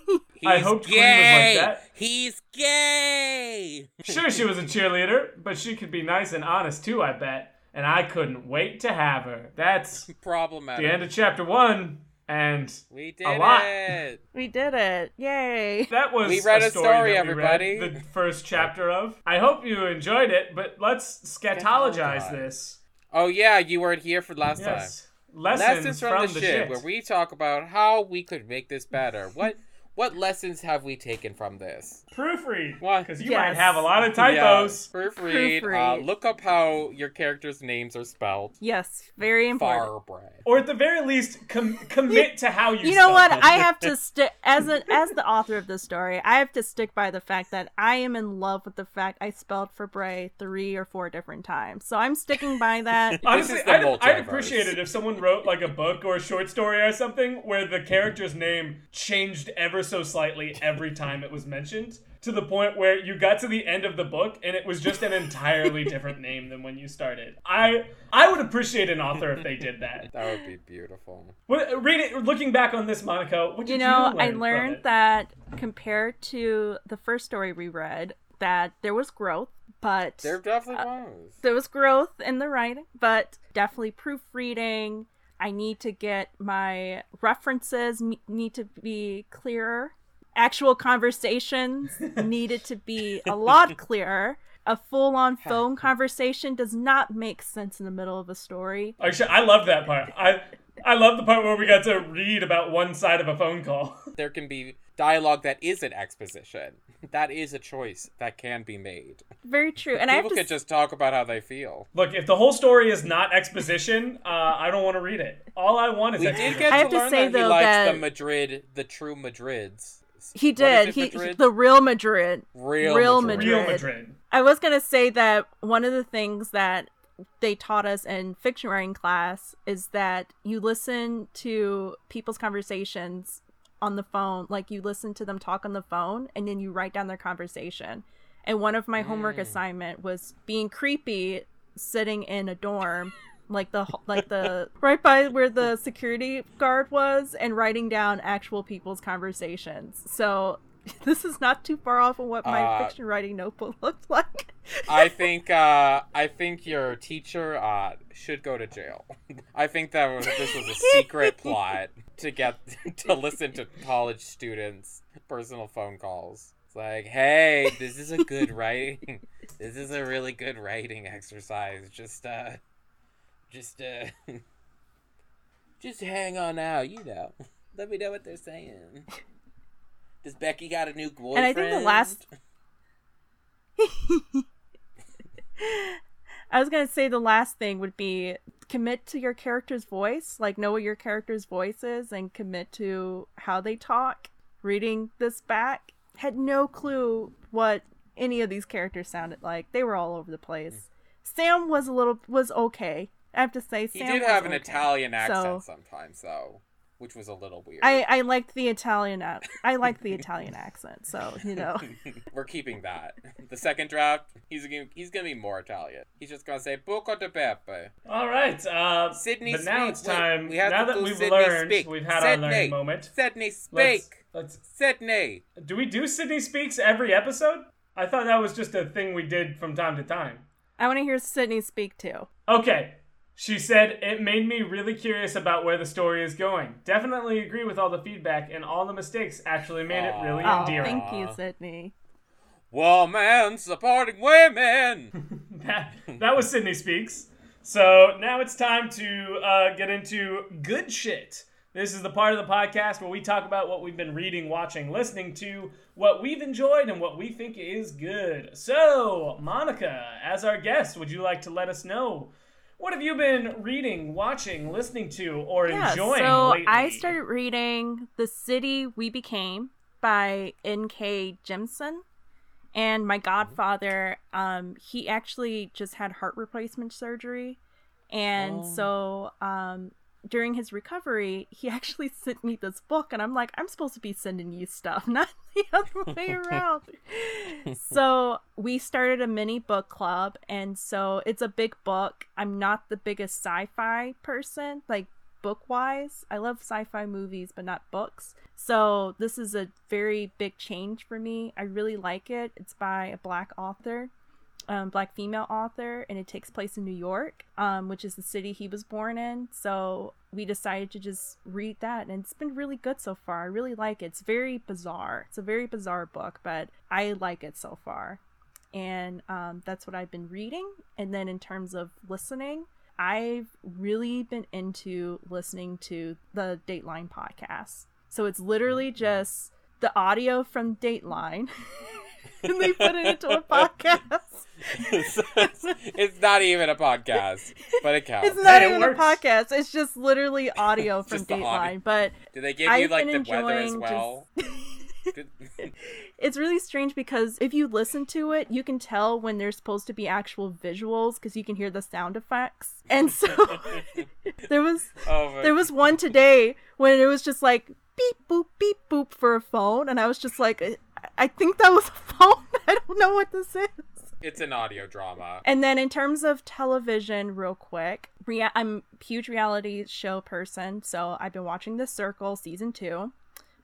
Nah. I He's hoped Queen was like gay. that. He's gay. Sure, she was a cheerleader, but she could be nice and honest too, I bet. And I couldn't wait to have her. That's Problematic. the end of chapter one, and we did lot. it. We did it. Yay. that was We read a story, story, that we read everybody. the first chapter of. I hope you enjoyed it, but let's scatologize Scatologize. this. Oh yeah, you weren't here for last time. Yes, lessons, Lessons from, the, shit, shit. where we talk about how we could make this better. What what lessons have we taken from this? proofread, What? because you Yes. might have a lot of typos. Yeah, proofread. Uh, look up how your characters' names are spelled. Yes, very important. Far. Or at the very least, com- commit to how you. Spell it. You know what? them. I have to stick as an as the author of this story. I have to stick by the fact that I am in love with the fact I spelled Fabray three or four different times. So I'm sticking by that. Honestly, I'd, I'd appreciate it if someone wrote like a book or a short story or something where the character's name changed ever so slightly every time it was mentioned to the point where you got to the end of the book and it was just an entirely different name than when you started. I I would appreciate an author if they did that. That would be beautiful. What, read it. Looking back on this, Monica, what did you you, know, learn I from learned it? that compared to the first story we read, that there was growth, but There definitely uh, was. there was growth in the writing, but definitely proofreading. I need to get my references m- need to be clearer. Actual conversations needed to be a lot clearer. A full-on phone conversation does not make sense in the middle of a story. Actually, I love that part. I I love the part where we got to read about one side of a phone call. There can be dialogue that isn't exposition. That is a choice that can be made. Very true. And I have People to could just talk about how they feel. Look, if the whole story is not exposition, uh, I don't want to read it. All I want is We exposition. did get I to have to learn say, that he though, likes that- the Madrid, the true Madrids. He did. it, He Madrid? the real Madrid. Real, Real Madrid. Real Madrid. Madrid. I was gonna say that one of the things that they taught us in fiction writing class is that you listen to people's conversations on the phone, like you listen to them talk on the phone, and then you write down their conversation. And one of my homework mm. assignment was being creepy, sitting in a dorm, like the like the right by where the security guard was, and writing down actual people's conversations. So. This is not too far off of what my Uh, fiction writing notebook looked like. I think uh, I think your teacher uh, should go to jail. I think that was, this was a secret plot to get to listen to college students' personal phone calls. It's like, hey, this is a good writing. This is a really good writing exercise. Just uh, just uh, just hang on out. You know, let me know what they're saying. Does Becky got a new boyfriend? And I think the last- I was gonna say the last thing would be commit to your character's voice, like know what your character's voice is, and commit to how they talk. Reading this back, had no clue what any of these characters sounded like. They were all over the place. Sam was a little was okay. I have to say, He Sam did have an okay. Italian accent So- sometimes, though, which was a little weird. I I liked the Italian. I liked the Italian accent, so you know. We're keeping that. The second draft, he's gonna, he's gonna be more Italian. He's just gonna say "Buco de Pepe." All right. Uh, Sydney but now speak. it's Wait, time. we have now to that we've Sydney learned, speak. we've had Sydney. our learning moment. Sydney Let's, speak. let's. Sydney. Do we do Sydney speaks every episode? I thought that was just a thing we did from time to time. I want to hear Sydney speak too. Okay. She said, It made me really curious about where the story is going. Definitely agree with all the feedback, and all the mistakes actually made it really Oh, endearing. thank you, Sydney. Woman supporting women. that, that was Sydney Speaks. So now it's time to uh, get into good shit. This is the part of the podcast where we talk about what we've been reading, watching, listening to, what we've enjoyed, and what we think is good. So, Monica, as our guest, would you like to let us know what have you been reading, watching, listening to, or Yeah, enjoying so lately? I started reading The City We Became by N.K. Jemisin. And my godfather, um, he actually just had heart replacement surgery. And Oh. so um, during his recovery, he actually sent me this book, and I'm like, I'm supposed to be sending you stuff, not the other way around. so we started a mini book club, and so it's a big book. I'm not the biggest sci fi person, like book wise. I love sci fi movies, but not books. So this is a very big change for me. I really like it. It's by a black author um, black female author, and it takes place in New York, um, which is the city he was born in. So we decided to just read that, and it's been really good so far. I really like it. It's very bizarre. It's a very bizarre book, but I like it so far. And um, that's what I've been reading. And then in terms of listening, I've really been into listening to the Dateline podcast. So it's literally just the audio from Dateline. and they put it into a podcast. it's, not even a podcast, but it counts. It's not Hey, it even a podcast. It's just literally audio from Just. Dateline. But Do they give you I've like the weather as well? Did- it's really strange because if you listen to it, you can tell when there's supposed to be actual visuals because you can hear the sound effects. And so there was oh there was one today when it was just like beep boop beep boop for a phone, and I was just like, I- think that was a phone. I don't know what this is. It's an audio drama. And then in terms of television, real quick, rea- I'm a huge reality show person, so I've been watching The Circle season two.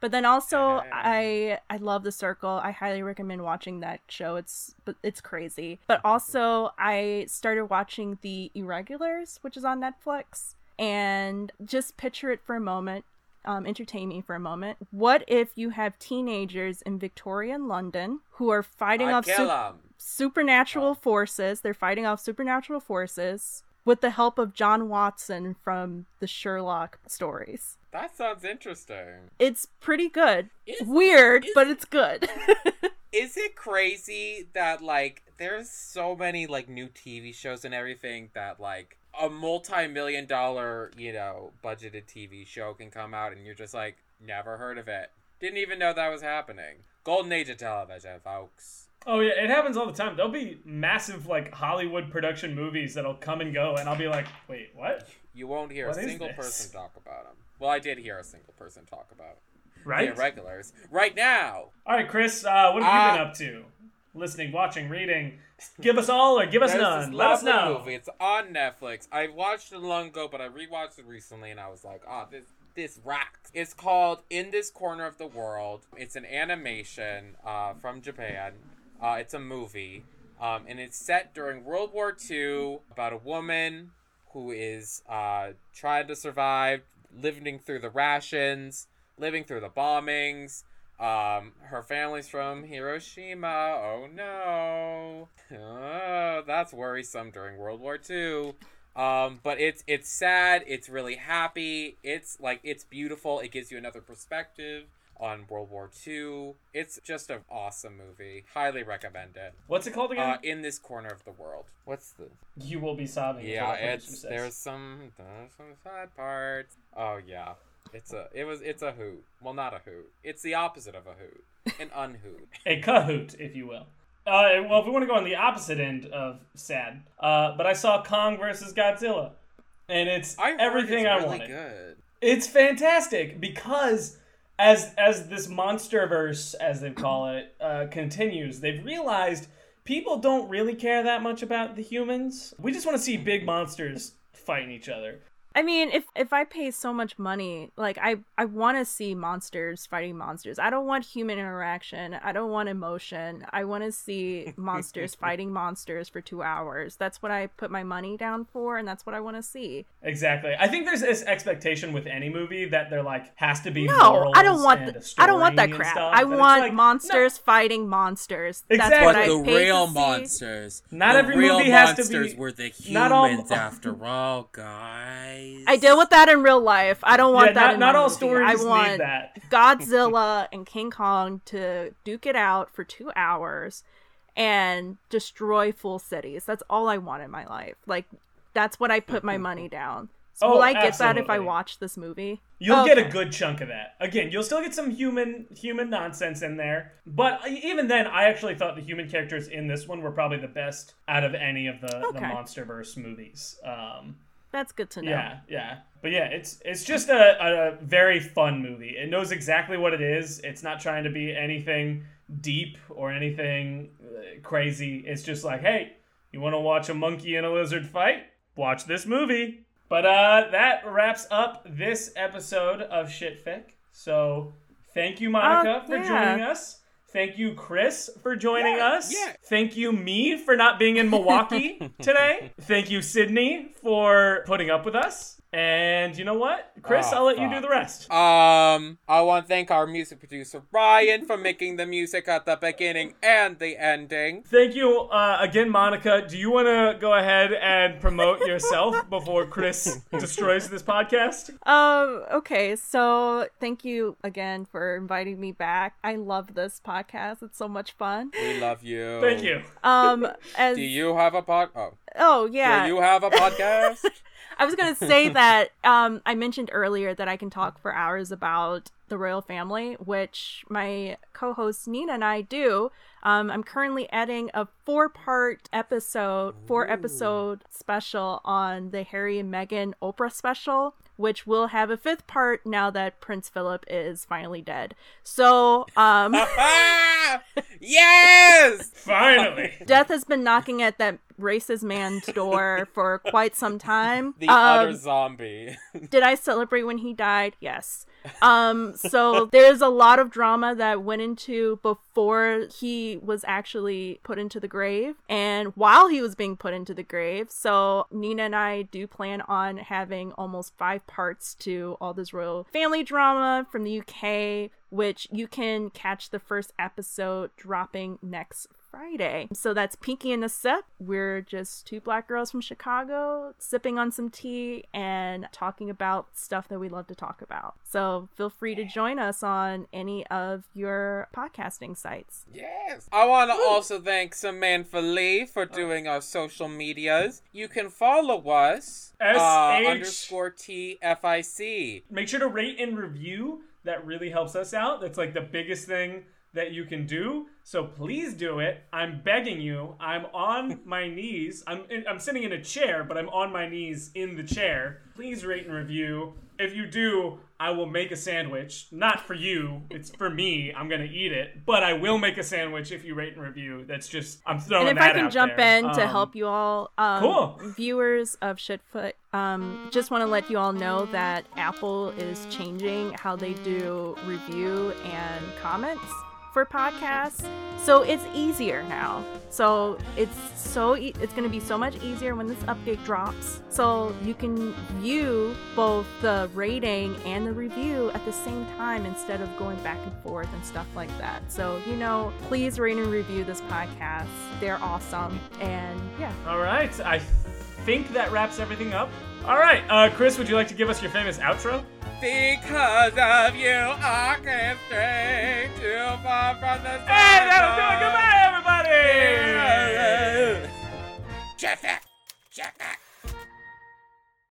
But then also, I I love The Circle. I highly recommend watching that show. It's it's crazy. But also, I started watching The Irregulars, which is on Netflix. And just picture it for a moment. Um, entertain me for a moment. What if you have teenagers in Victorian London who are fighting I off 'em. supernatural forces. They're fighting off supernatural forces with the help of John Watson from the Sherlock stories. That sounds interesting. It's pretty good. Is- Weird, is- but it's good. Is it crazy that like there's so many like new TV shows and everything that like a multi-million dollar, you know, budgeted TV show can come out and you're just like never heard of it. Didn't even know that was happening. Golden age of television, folks. Oh yeah, it happens all the time. There'll be massive like Hollywood production movies that'll come and go, and I'll be like, wait, what? You won't hear What a single person talk about them. Well, I did hear a single person talk about Right? the irregulars right now. All right, Chris, uh, what have you Uh, been up to? Listening, watching, reading. Give us all or give us There's none. this Let us know. movie. It's on Netflix. I watched it long ago, but I rewatched it recently, and I was like, "Oh, this this rocks." It's called "In This Corner of the World." It's an animation uh, from Japan. Uh, it's a movie, um, and it's set during World War II about a woman who is uh, trying to survive, living through the rations, living through the bombings. Um, her family's from Hiroshima. Oh no. Oh, that's worrisome during World War II. Um, but it's it's sad, it's really happy, it's like it's beautiful, it gives you another perspective on World War II. It's just an awesome movie. Highly recommend it. What's it called again? Uh, in this corner of the world. What's the you will be sobbing. yeah, what the producer it's there's some there's some sad parts. Oh yeah, it's a it was it's a hoot. Well, not a hoot. It's the opposite of a hoot, an unhoot. a cahoot, if you will. Uh, well, if we want to go on the opposite end of sad, uh, but I saw Kong versus Godzilla, and it's I everything it's I really wanted. good. It's fantastic because as as this monsterverse, as they call it, uh, continues, they've realized people don't really care that much about the humans. We just want to see big monsters fighting each other. I mean, if if I pay so much money, like I I want to see monsters fighting monsters. I don't want human interaction. I don't want emotion. I want to see monsters fighting monsters for 2 hours. That's what I put my money down for and that's what I want to see. Exactly. I think there's this expectation with any movie that there like has to be No, morals I don't want and th- a I don't want that crap. stuff, I want like, monsters fighting monsters. That's Exactly. what But I the paid real to see. monsters. Not the every real movie has to monsters be- were the not all- after all, guys. I deal with that in real life. I don't want Yeah, that not, in not all movie. stories I need want that. Godzilla and King Kong to duke it out for two hours and destroy full cities. That's all I want in my life. Like that's what I put my money down. So Oh, will I get that if I watch this movie? You'll get a good chunk of that. Again, you'll still get some human human nonsense in there, but even then, I actually thought the human characters in this one were probably the best out of any of the, the MonsterVerse movies. Um, That's good to know. Yeah, yeah. But yeah, it's it's just a, a very fun movie. It knows exactly what it is. It's not trying to be anything deep or anything uh, crazy. It's just like, hey, you want to watch a monkey and a lizard fight? Watch this movie. But uh, that wraps up this episode of Shitfic. So thank you, Monica, Oh, for joining us. Thank you, Chris, for joining Yeah, us. yeah. Thank you, me, for not being in Milwaukee today. Thank you, Sydney, for putting up with us. And you know what? Chris, Oh, I'll let you do the rest. Um, I want to thank our music producer Ryan for making the music at the beginning and the ending. Thank you uh, again, Monica. Do you want to go ahead and promote yourself before Chris destroys this podcast? Um, okay, so thank you again for inviting me back. I love this podcast. It's so much fun. We love you. Thank you. Um as Do you have a pod? Oh, Oh yeah. do you have a podcast? I was gonna say that um, I mentioned earlier that I can talk for hours about the royal family, which my co-host Nina and I do. Um, I'm currently adding a four-part episode, four-episode special on the Harry and Meghan Oprah special, which will have a fifth part now that Prince Philip is finally dead. So, um! Yes! Finally. death has been knocking at that racist man's door for quite some time. The Um, other zombie. did I celebrate when he died? Yes. Um, so there's a lot of drama that went into before he was actually put into the grave and while he was being put into the grave. So Nina and I do plan on having almost five parts to all this royal family drama from the UK, which you can catch the first episode dropping next Friday. So that's Pinky and the Sip. We're just two black girls from Chicago sipping on some tea and talking about stuff that we love to talk about. So feel free to join us on any of your podcasting sites. Yes. I want to also thank Samantha Lee for doing our social medias. You can follow us uh, SH. underscore TFIC. Make sure to rate and review. That really helps us out. That's like the biggest thing that you can do. So please do it. I'm begging you. I'm on my knees. I'm in, I'm sitting in a chair, but I'm on my knees in the chair. Please rate and review. If you do, I will make a sandwich. Not for you. It's for me. I'm gonna eat it, but I will make a sandwich if you rate and review. That's just I'm throwing and if I can jump there. in to Um, help you all, um, cool. viewers of Shitfic, um, just want to let you all know that Apple is changing how they do review and comments for podcasts. So it's easier now. So it's so e- it's going to be so much easier when this update drops. So you can view both the rating and the review at the same time instead of going back and forth and stuff like that. So you know, please rate and review this podcast. They're awesome, and yeah. All right. I think that wraps everything up. All right, uh, Chris, would you like to give us your famous outro? Because of you, I can't stray too far from the sun. Hey, that was do. Goodbye, everybody. Check that. Check that.